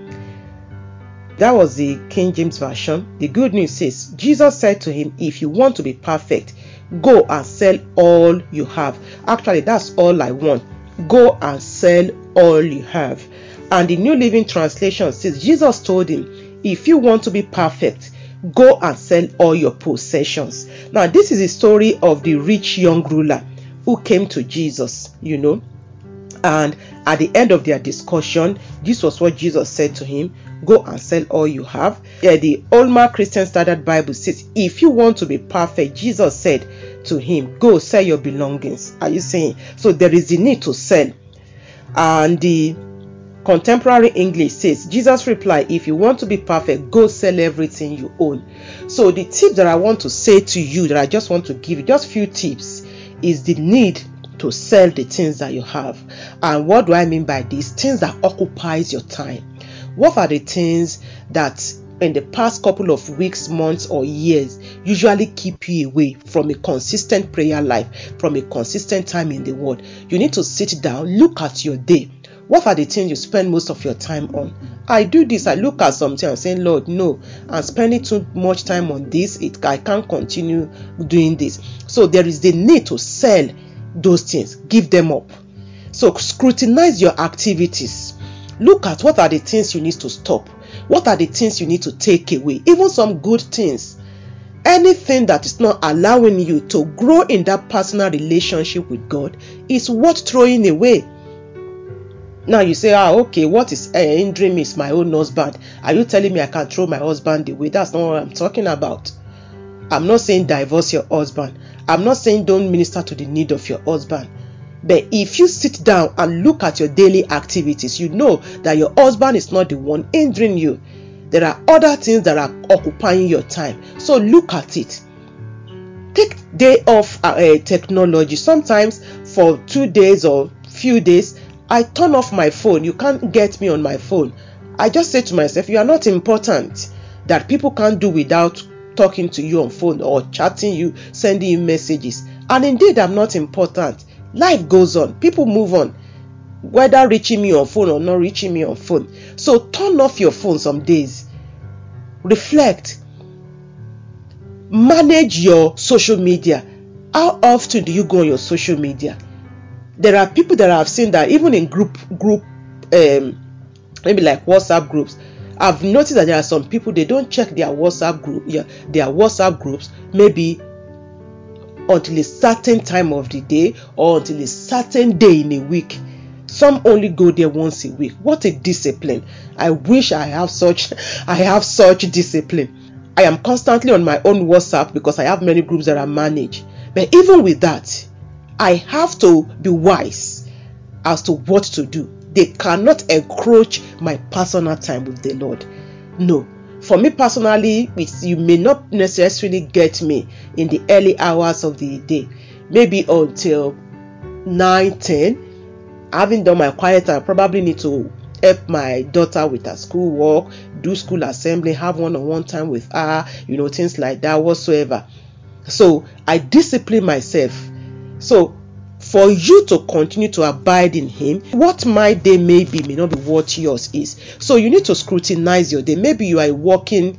That was the King James Version. The good news says, Jesus said to him, If you want to be perfect, go and sell all you have. Actually, that's all I want. Go and sell all you have. And the New Living Translation says, Jesus told him, If you want to be perfect, go and sell all your possessions. Now, this is the story of the rich young ruler who came to Jesus, you know. And at the end of their discussion, this was what Jesus said to him Go and sell all you have. Yeah, the Holman Christian Standard Bible says, If you want to be perfect, Jesus said to him, Go sell your belongings. Are you saying? So there is the need to sell. And the contemporary English says, Jesus replied, If you want to be perfect, go sell everything you own. So the tip that I want to say to you, that I just want to give you, just few tips, is the need to sell the things that you have. And what do I mean by this? Things that occupies your time what are the things that in the past couple of weeks, months, or years usually keep you away from a consistent prayer life, from a consistent time in the Word? You need to sit down, look at your day. What are the things you spend most of your time on? I do this, I look at something, I'm saying, Lord, no, I'm spending too much time on this, it, I can't continue doing this. So there is the need to sell those things, give them up. So scrutinize your activities Look at what are the things you need to stop. What are the things you need to take away? Even some good things. Anything that is not allowing you to grow in that personal relationship with God is worth throwing away. Now you say, ah, okay, what is uh, hindering me is my own husband. Are you telling me I can throw my husband away? That's not what I'm talking about. I'm not saying divorce your husband. I'm not saying don't minister to the need of your husband. But if you sit down and look at your daily activities, you know that your husband is not the one hindering you. There are other things that are occupying your time. So look at it. Take day off uh, uh, technology. Sometimes for two days or few days, I turn off my phone. You can't get me on my phone. I just say to myself, you are not important that people can't do without talking to you on phone or chatting you, sending you messages. And indeed, I'm not important. Life goes on, people move on, whether reaching me on phone or not reaching me on phone. So turn off your phone some days. Reflect. Manage your social media. How often do you go on your social media? There are people that I've seen that even in group group um maybe like WhatsApp groups, I've noticed that there are some people they don't check their WhatsApp group, yeah, their WhatsApp groups maybe until a certain time of the day or until a certain day in a week. Some only go there once a week. What a discipline. I wish I have such I have such discipline. I am constantly on my own WhatsApp because I have many groups that I manage. But even with that, I have to be wise as to what to do they cannot encroach my personal time with the Lord. No. For me personally, you may not necessarily get me in the early hours of the day. Maybe until 9 10. Having done my quiet I probably need to help my daughter with her school work, do school assembly, have one on one time with her, you know, things like that, whatsoever. So I discipline myself. So for you to continue to abide in him what my day may be may not be what yours is. So you need to scrutinize your day. Maybe you are a working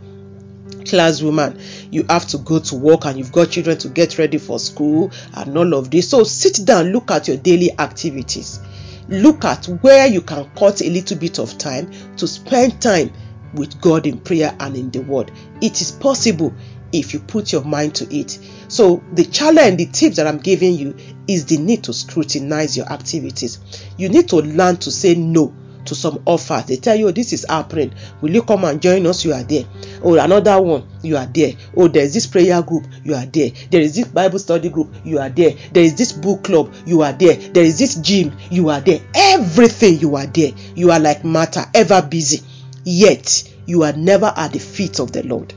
class woman you have to go to work and you've got children to get ready for school and all of this. So sit down look at your daily activities. Look at where you can cut a little bit of time to spend time with god in prayer and in the word. It is possible if you put your mind to it so, the challenge, the tips that I'm giving you is the need to scrutinize your activities. You need to learn to say no to some offers. They tell you, oh, this is happening. Will you come and join us? You are there. Or oh, another one, you are there. Oh, there's this prayer group, you are there. There is this Bible study group, you are there. There is this book club, you are there. There is this gym, you are there. Everything, you are there. You are like Martha, ever busy. Yet, you are never at the feet of the Lord.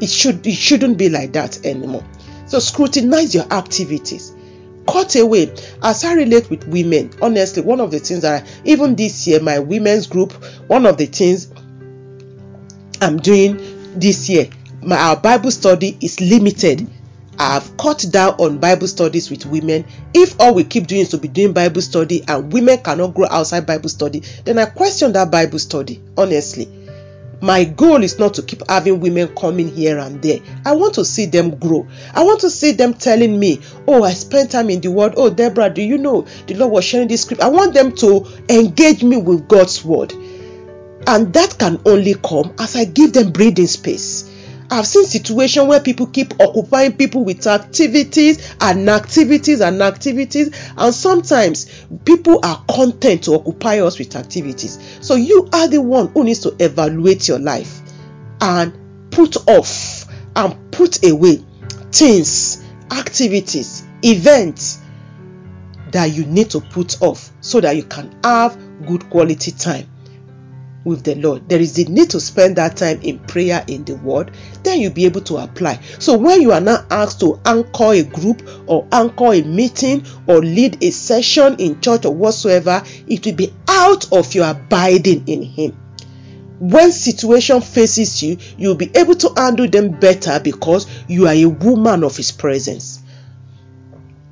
It should it shouldn't be like that anymore. So scrutinize your activities. Cut away. As I relate with women, honestly, one of the things that I, even this year, my women's group, one of the things I'm doing this year, my our Bible study is limited. I've cut down on Bible studies with women. If all we keep doing is to be doing Bible study and women cannot grow outside Bible study, then I question that Bible study, honestly. My goal is not to keep having women coming here and there. I want to see them grow. I want to see them telling me, Oh, I spent time in the word. Oh, Deborah, do you know the Lord was sharing this script? I want them to engage me with God's word. And that can only come as I give them breathing space. I've seen situations where people keep occupying people with activities and activities and activities, and sometimes people are content to occupy us with activities. So you are the one who needs to evaluate your life and put off and put away things, activities, events that you need to put off so that you can have good quality time with the Lord. There is the need to spend that time in prayer in the Word, then you'll be able to apply. So, when you are now asked to anchor a group or anchor a meeting or lead a session in church or whatsoever, it will be out of your abiding in Him. When situation faces you, you'll be able to handle them better because you are a woman of His presence.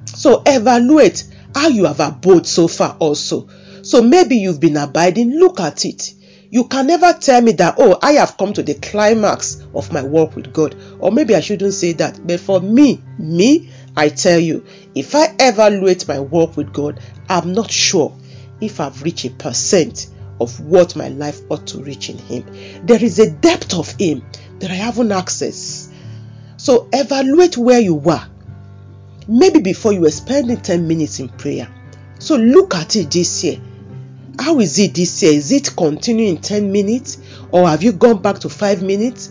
So, evaluate how you have abode so far, also. So, maybe you've been abiding, look at it you can never tell me that, oh, I have come to the climax of my work with God. Or maybe I shouldn't say that. But for me, me, I tell you, if I evaluate my work with God, I'm not sure if I've reached a percent of what my life ought to reach in Him. There is a depth of Him that I haven't accessed. So evaluate where you were. Maybe before you were spending 10 minutes in prayer. So look at it this year how is it this year? Is it continuing 10 minutes or have you gone back to 5 minutes?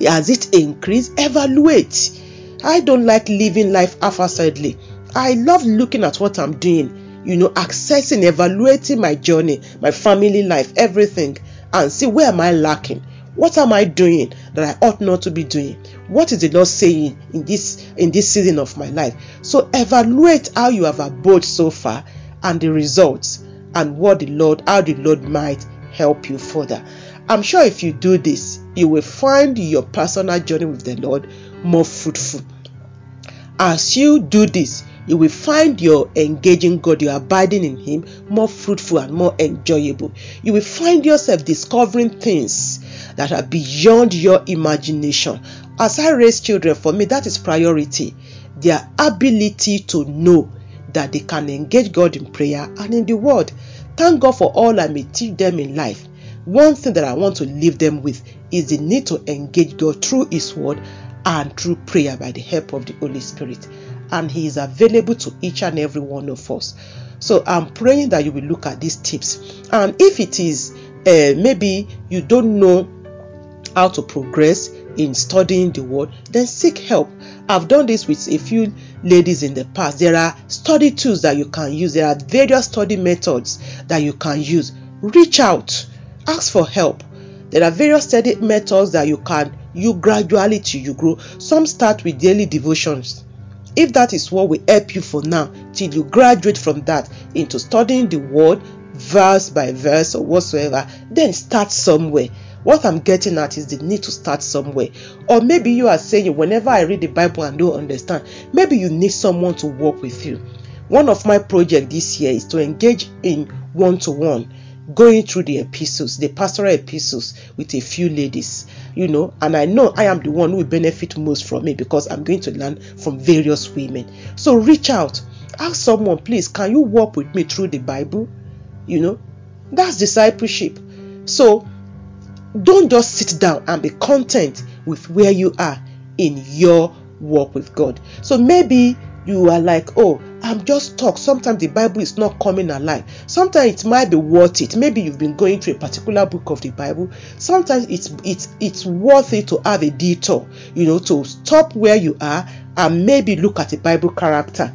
Has it increased? Evaluate. I don't like living life half-assedly. I love looking at what I'm doing, you know, accessing, evaluating my journey, my family life, everything, and see where am I lacking? What am I doing that I ought not to be doing? What is the Lord saying in this in this season of my life? So evaluate how you have abode so far and the results and what the Lord, how the Lord might help you further. I'm sure if you do this, you will find your personal journey with the Lord more fruitful. As you do this, you will find your engaging God, your abiding in Him more fruitful and more enjoyable. You will find yourself discovering things that are beyond your imagination. As I raise children, for me, that is priority. Their ability to know that they can engage God in prayer and in the Word. Thank God for all I may teach them in life. One thing that I want to leave them with is the need to engage God through His Word and through prayer by the help of the Holy Spirit. And He is available to each and every one of us. So I'm praying that you will look at these tips. And if it is uh, maybe you don't know how to progress in studying the word, then seek help. I've done this with a few ladies in the past. There are study tools that you can use, there are various study methods that you can use. Reach out, ask for help. There are various study methods that you can you gradually till you grow. Some start with daily devotions. If that is what will help you for now, till you graduate from that into studying the word verse by verse or whatsoever, then start somewhere. What I'm getting at is the need to start somewhere. Or maybe you are saying, whenever I read the Bible and don't understand, maybe you need someone to work with you. One of my projects this year is to engage in one to one, going through the epistles, the pastoral epistles with a few ladies you know, and I know I am the one who will benefit most from it because I'm going to learn from various women. So reach out, ask someone, please, can you walk with me through the Bible? You know, that's discipleship. So don't just sit down and be content with where you are in your walk with God. So maybe you are like, oh, I'm just stuck. Sometimes the Bible is not coming alive. Sometimes it might be worth it. Maybe you've been going through a particular book of the Bible. Sometimes it's it's it's worth it to have a detour, you know, to stop where you are and maybe look at a Bible character.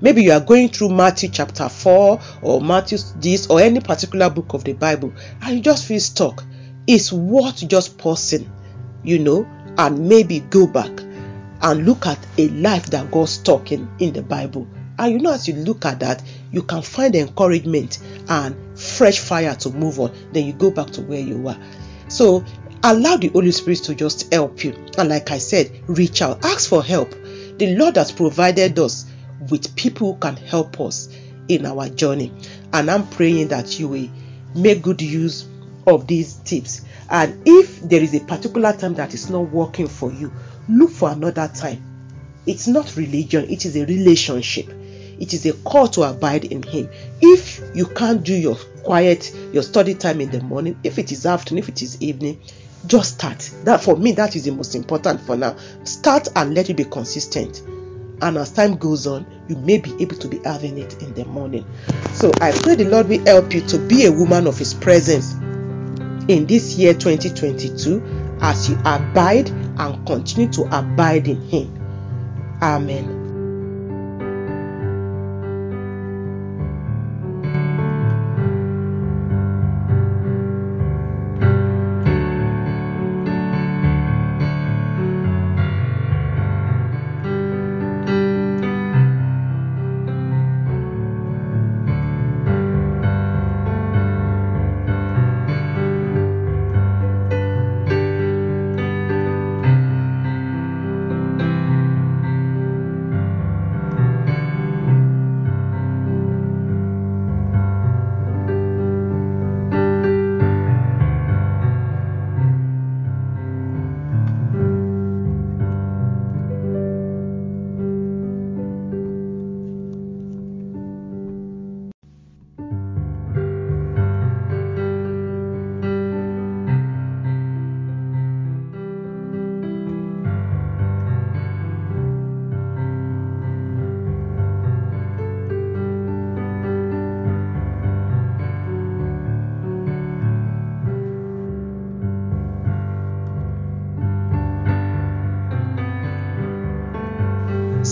Maybe you are going through Matthew chapter 4 or Matthew this or any particular book of the Bible and you just feel stuck. It's worth just pausing, you know, and maybe go back and look at a life that God's talking in the Bible. And you know, as you look at that, you can find encouragement and fresh fire to move on. Then you go back to where you were. So allow the Holy Spirit to just help you. And like I said, reach out, ask for help. The Lord has provided us with people who can help us in our journey. And I'm praying that you will make good use of these tips. And if there is a particular time that is not working for you, look for another time. It's not religion, it is a relationship. It is a call to abide in Him. If you can't do your quiet, your study time in the morning, if it is afternoon, if it is evening, just start. That for me, that is the most important for now. Start and let it be consistent. And as time goes on, you may be able to be having it in the morning. So I pray the Lord will help you to be a woman of His presence in this year 2022 as you abide and continue to abide in Him. Amen.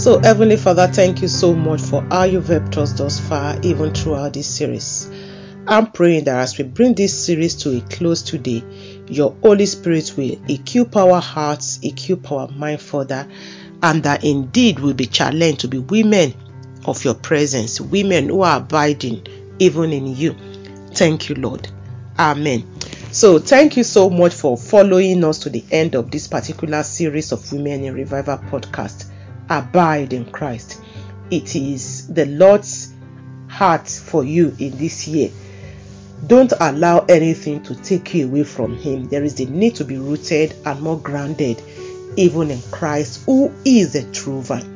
So, Heavenly Father, thank you so much for how you've helped us thus far, even throughout this series. I'm praying that as we bring this series to a close today, your Holy Spirit will equip our hearts, equip our mind further, and that indeed we'll be challenged to be women of your presence, women who are abiding even in you. Thank you, Lord. Amen. So, thank you so much for following us to the end of this particular series of Women in Revival podcast. Abide in Christ. It is the Lord's heart for you in this year. Don't allow anything to take you away from Him. There is the need to be rooted and more grounded, even in Christ, who is the true vine.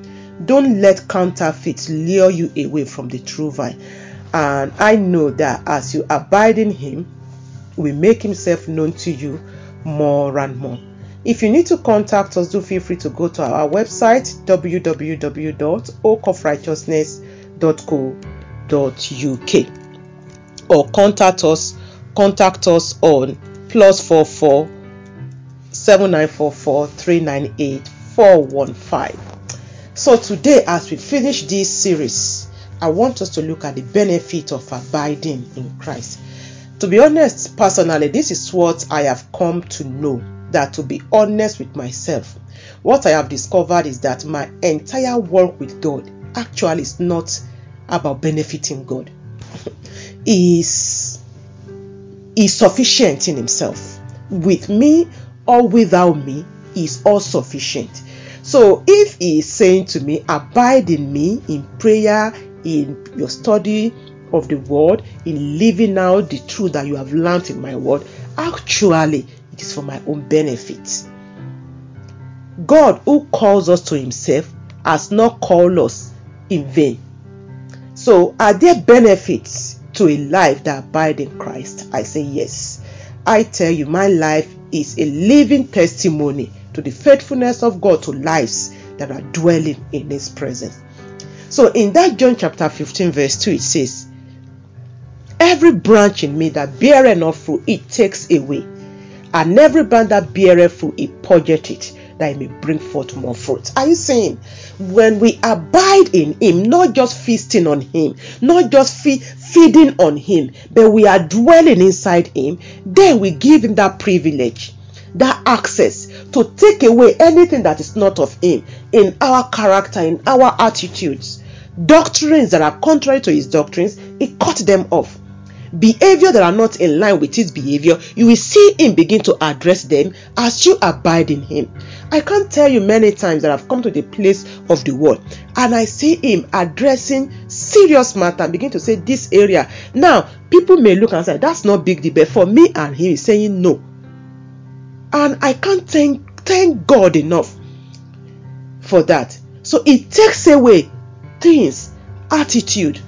Don't let counterfeits lure you away from the true vine. And I know that as you abide in Him, will make himself known to you more and more. If you need to contact us, do feel free to go to our website www.oakofrighteousness.co.uk or contact us contact us on plus four four seven nine four four three nine eight four one five. So today, as we finish this series, I want us to look at the benefit of abiding in Christ. To be honest, personally, this is what I have come to know that to be honest with myself, what I have discovered is that my entire work with God actually is not about benefiting God. is is sufficient in himself. With me or without me is all sufficient. So if he is saying to me, abide in me in prayer, in your study, of the word, in living out the truth that you have learned in my word, actually is for my own benefit. God, who calls us to Himself, has not called us in vain. So, are there benefits to a life that abide in Christ? I say yes. I tell you, my life is a living testimony to the faithfulness of God to lives that are dwelling in His presence. So, in that John chapter 15, verse 2, it says, Every branch in me that beareth not fruit, it takes away. And every branch that beareth fruit, it purgeth it, that it may bring forth more fruit. Are you saying when we abide in Him, not just feasting on Him, not just fe- feeding on Him, but we are dwelling inside Him, then we give Him that privilege, that access to take away anything that is not of Him in our character, in our attitudes. Doctrines that are contrary to His doctrines, He cut them off behavior that are not in line with his behavior, you will see him begin to address them as you abide in him. I can't tell you many times that I've come to the place of the word and I see him addressing serious matter and begin to say this area. Now, people may look and say that's not big deal, but for me and him, he's saying no. And I can't thank thank God enough for that. So it takes away things, attitude,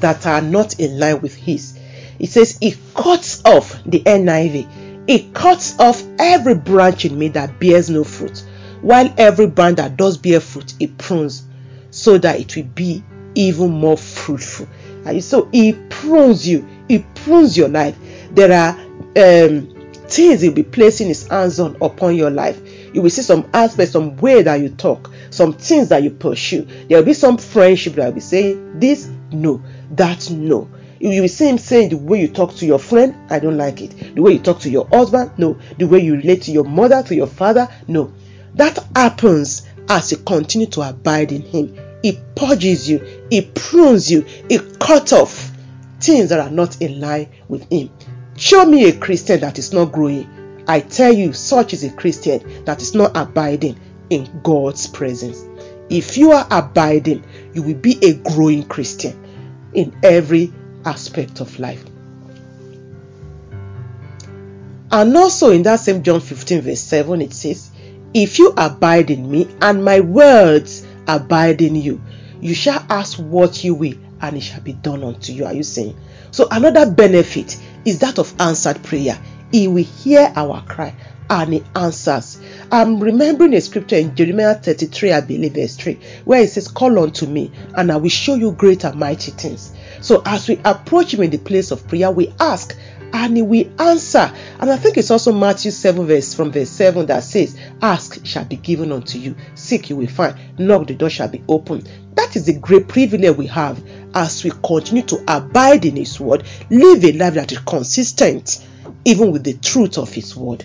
that are not in line with his. It says, He cuts off the NIV. He cuts off every branch in me that bears no fruit, while every branch that does bear fruit, He prunes so that it will be even more fruitful. And so He prunes you, He prunes your life. There are um, things He'll be placing His hands on upon your life. You will see some aspects, some way that you talk, some things that you pursue. There will be some friendship that will be saying, This, no that no. You will see him saying the way you talk to your friend, I don't like it. The way you talk to your husband, no. The way you relate to your mother, to your father, no. That happens as you continue to abide in him. He purges you, he prunes you, he cuts off things that are not in line with him. Show me a Christian that is not growing. I tell you, such is a Christian that is not abiding in God's presence. If you are abiding, you will be a growing Christian in every aspect of life. And also in that same John 15, verse 7, it says, If you abide in me and my words abide in you, you shall ask what you will, and it shall be done unto you. Are you saying? So, another benefit is that of answered prayer. He will hear our cry and he answers. I'm remembering a scripture in Jeremiah 33, I believe, verse 3, where it says, Call unto me, and I will show you great and mighty things. So as we approach him in the place of prayer, we ask and he will answer. And I think it's also Matthew 7 verse from verse 7 that says, Ask shall be given unto you, seek you will find, knock the door shall be opened. That is the great privilege we have as we continue to abide in his word, live a life that is consistent even with the truth of his word.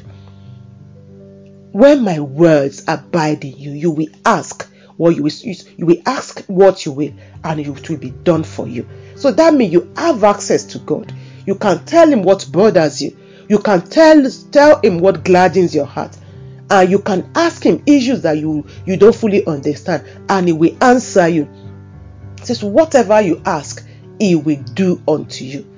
When my words abide in you, you will ask what you will you will ask what you will, and it will be done for you. So that means you have access to God. You can tell Him what bothers you. You can tell tell him what gladdens your heart. And you can ask him issues that you, you don't fully understand, and he will answer you. It says, Whatever you ask, he will do unto you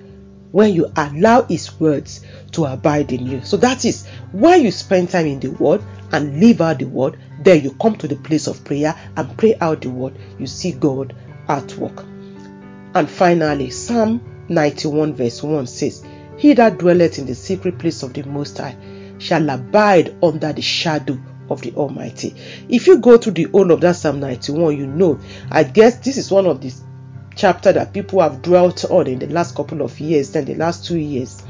when you allow his words to abide in you. So that is when you spend time in the word and live out the word, then you come to the place of prayer and pray out the word. You see God at work. And finally, Psalm 91 verse 1 says, He that dwelleth in the secret place of the Most High shall abide under the shadow of the Almighty. If you go through the whole of that Psalm 91, you know, I guess this is one of the chapter that people have dwelt on in the last couple of years, then the last two years.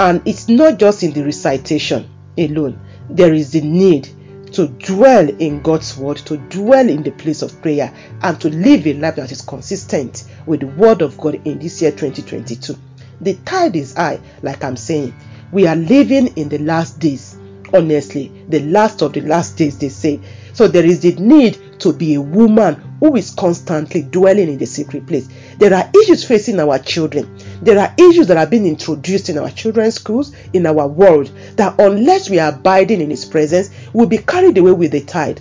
And it's not just in the recitation alone, there is the need to dwell in God's word, to dwell in the place of prayer, and to live a life that is consistent with the word of God in this year 2022. The tide is high, like I'm saying. We are living in the last days, honestly, the last of the last days, they say. So there is the need to be a woman who is constantly dwelling in the secret place. There are issues facing our children. There are issues that are being introduced in our children's schools, in our world, that unless we are abiding in His presence, we'll be carried away with the tide.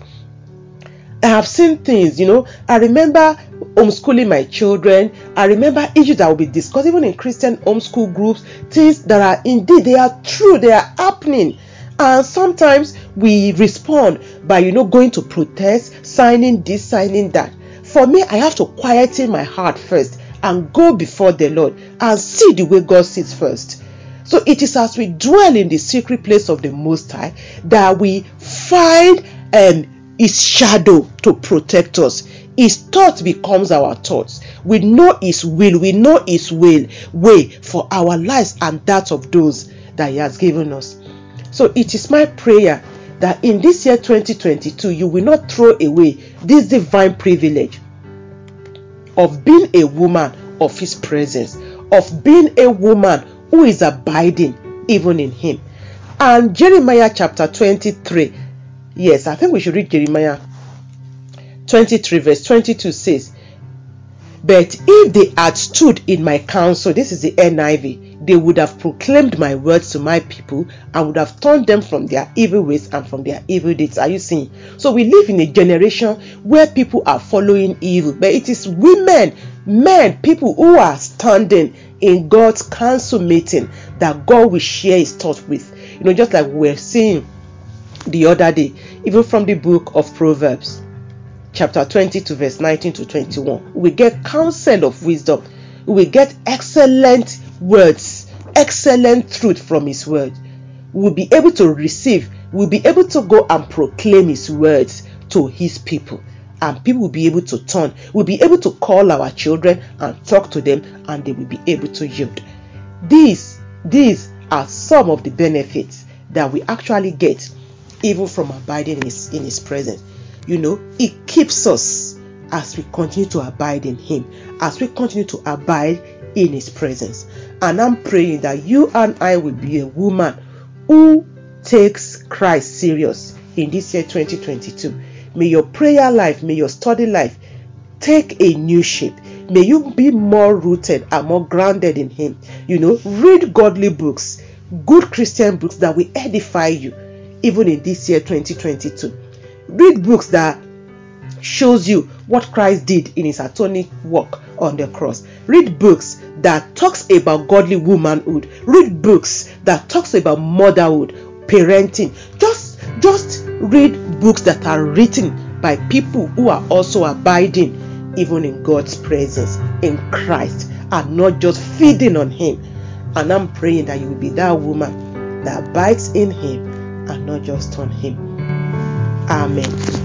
I have seen things, you know. I remember homeschooling my children. I remember issues that will be discussed even in Christian homeschool groups, things that are indeed they are true, they are happening. And sometimes we respond by you know going to protest, signing this, signing that. For me, I have to quieten my heart first and go before the Lord and see the way God sees first. So it is as we dwell in the secret place of the Most High that we find um, His shadow to protect us. His thought becomes our thoughts. We know His will. We know His will way for our lives and that of those that He has given us. So it is my prayer that in this year 2022 you will not throw away this divine privilege of being a woman of His presence, of being a woman who is abiding even in Him. And Jeremiah chapter 23, yes, I think we should read Jeremiah 23, verse 22 says, But if they had stood in my counsel, this is the NIV, they would have proclaimed my words to my people and would have turned them from their evil ways and from their evil deeds. Are you seeing? So we live in a generation where people are following evil, but it is women, men, people who are standing in God's council meeting that God will share his thoughts with. You know, just like we were seeing the other day, even from the book of Proverbs, chapter 22, verse 19 to 21. We get counsel of wisdom. We get excellent words, excellent truth from his word. We'll be able to receive, we'll be able to go and proclaim his words to his people. And people will be able to turn. We'll be able to call our children and talk to them, and they will be able to yield. These, these are some of the benefits that we actually get even from abiding in his, in his presence. You know, it keeps us as we continue to abide in him, as we continue to abide in his presence. And I'm praying that you and I will be a woman who takes Christ serious in this year 2022. May your prayer life, may your study life take a new shape. May you be more rooted and more grounded in Him. You know, read godly books, good Christian books that will edify you, even in this year 2022. Read books that shows you what Christ did in his atoning work on the cross. Read books that talks about godly womanhood. Read books that talks about motherhood, parenting. Just just read books that are written by people who are also abiding even in God's presence in Christ and not just feeding on him. And I'm praying that you will be that woman that abides in him and not just on him. Amen.